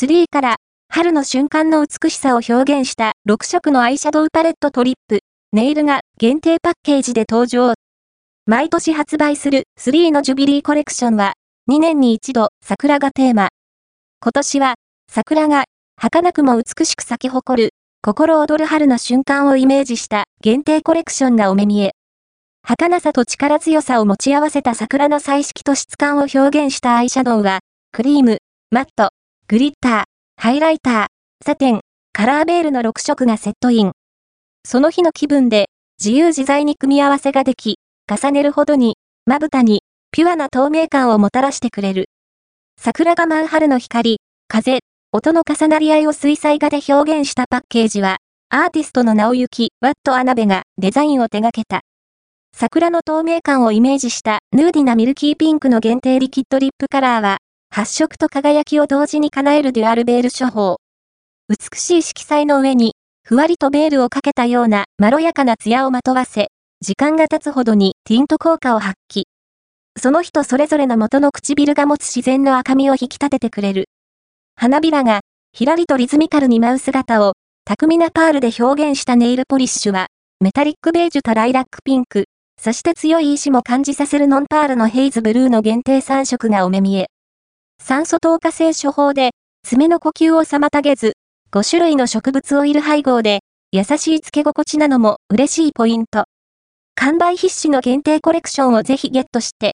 3から春の瞬間の美しさを表現した6色のアイシャドウパレットとリップ、ネイルが限定パッケージで登場。毎年発売する3のジュビリーコレクションは2年に一度桜がテーマ。今年は桜が儚くも美しく咲き誇る心躍る春の瞬間をイメージした限定コレクションがお目見え。儚さと力強さを持ち合わせた桜の彩色と質感を表現したアイシャドウは、クリーム、マット、グリッター、ハイライター、サテン、カラーベールの6色がセットイン。その日の気分で自由自在に組み合わせができ、重ねるほどに、まぶたに、ピュアな透明感をもたらしてくれる。桜が舞う春の光、風、音の重なり合いを水彩画で表現したパッケージは、アーティストの直行ワットアナベがデザインを手掛けた。桜の透明感をイメージしたヌーディなミルキーピンクの限定リキッドリップカラーは、発色と輝きを同時に叶えるデュアルベール処方。美しい色彩の上に、ふわりとベールをかけたようなまろやかな艶をまとわせ、時間が経つほどにティント効果を発揮。その人それぞれの元の唇が持つ自然の赤みを引き立ててくれる。花びらが、ひらりとリズミカルに舞う姿を、巧みなパールで表現したネイルポリッシュは、メタリックベージュとライラックピンク、そして強い意志も感じさせるノンパールのヘイズブルーの限定3色がお目見え。酸素透過性処方で、爪の呼吸を妨げず、5種類の植物オイル配合で、優しい付け心地なのも嬉しいポイント。完売必至の限定コレクションをぜひゲットして、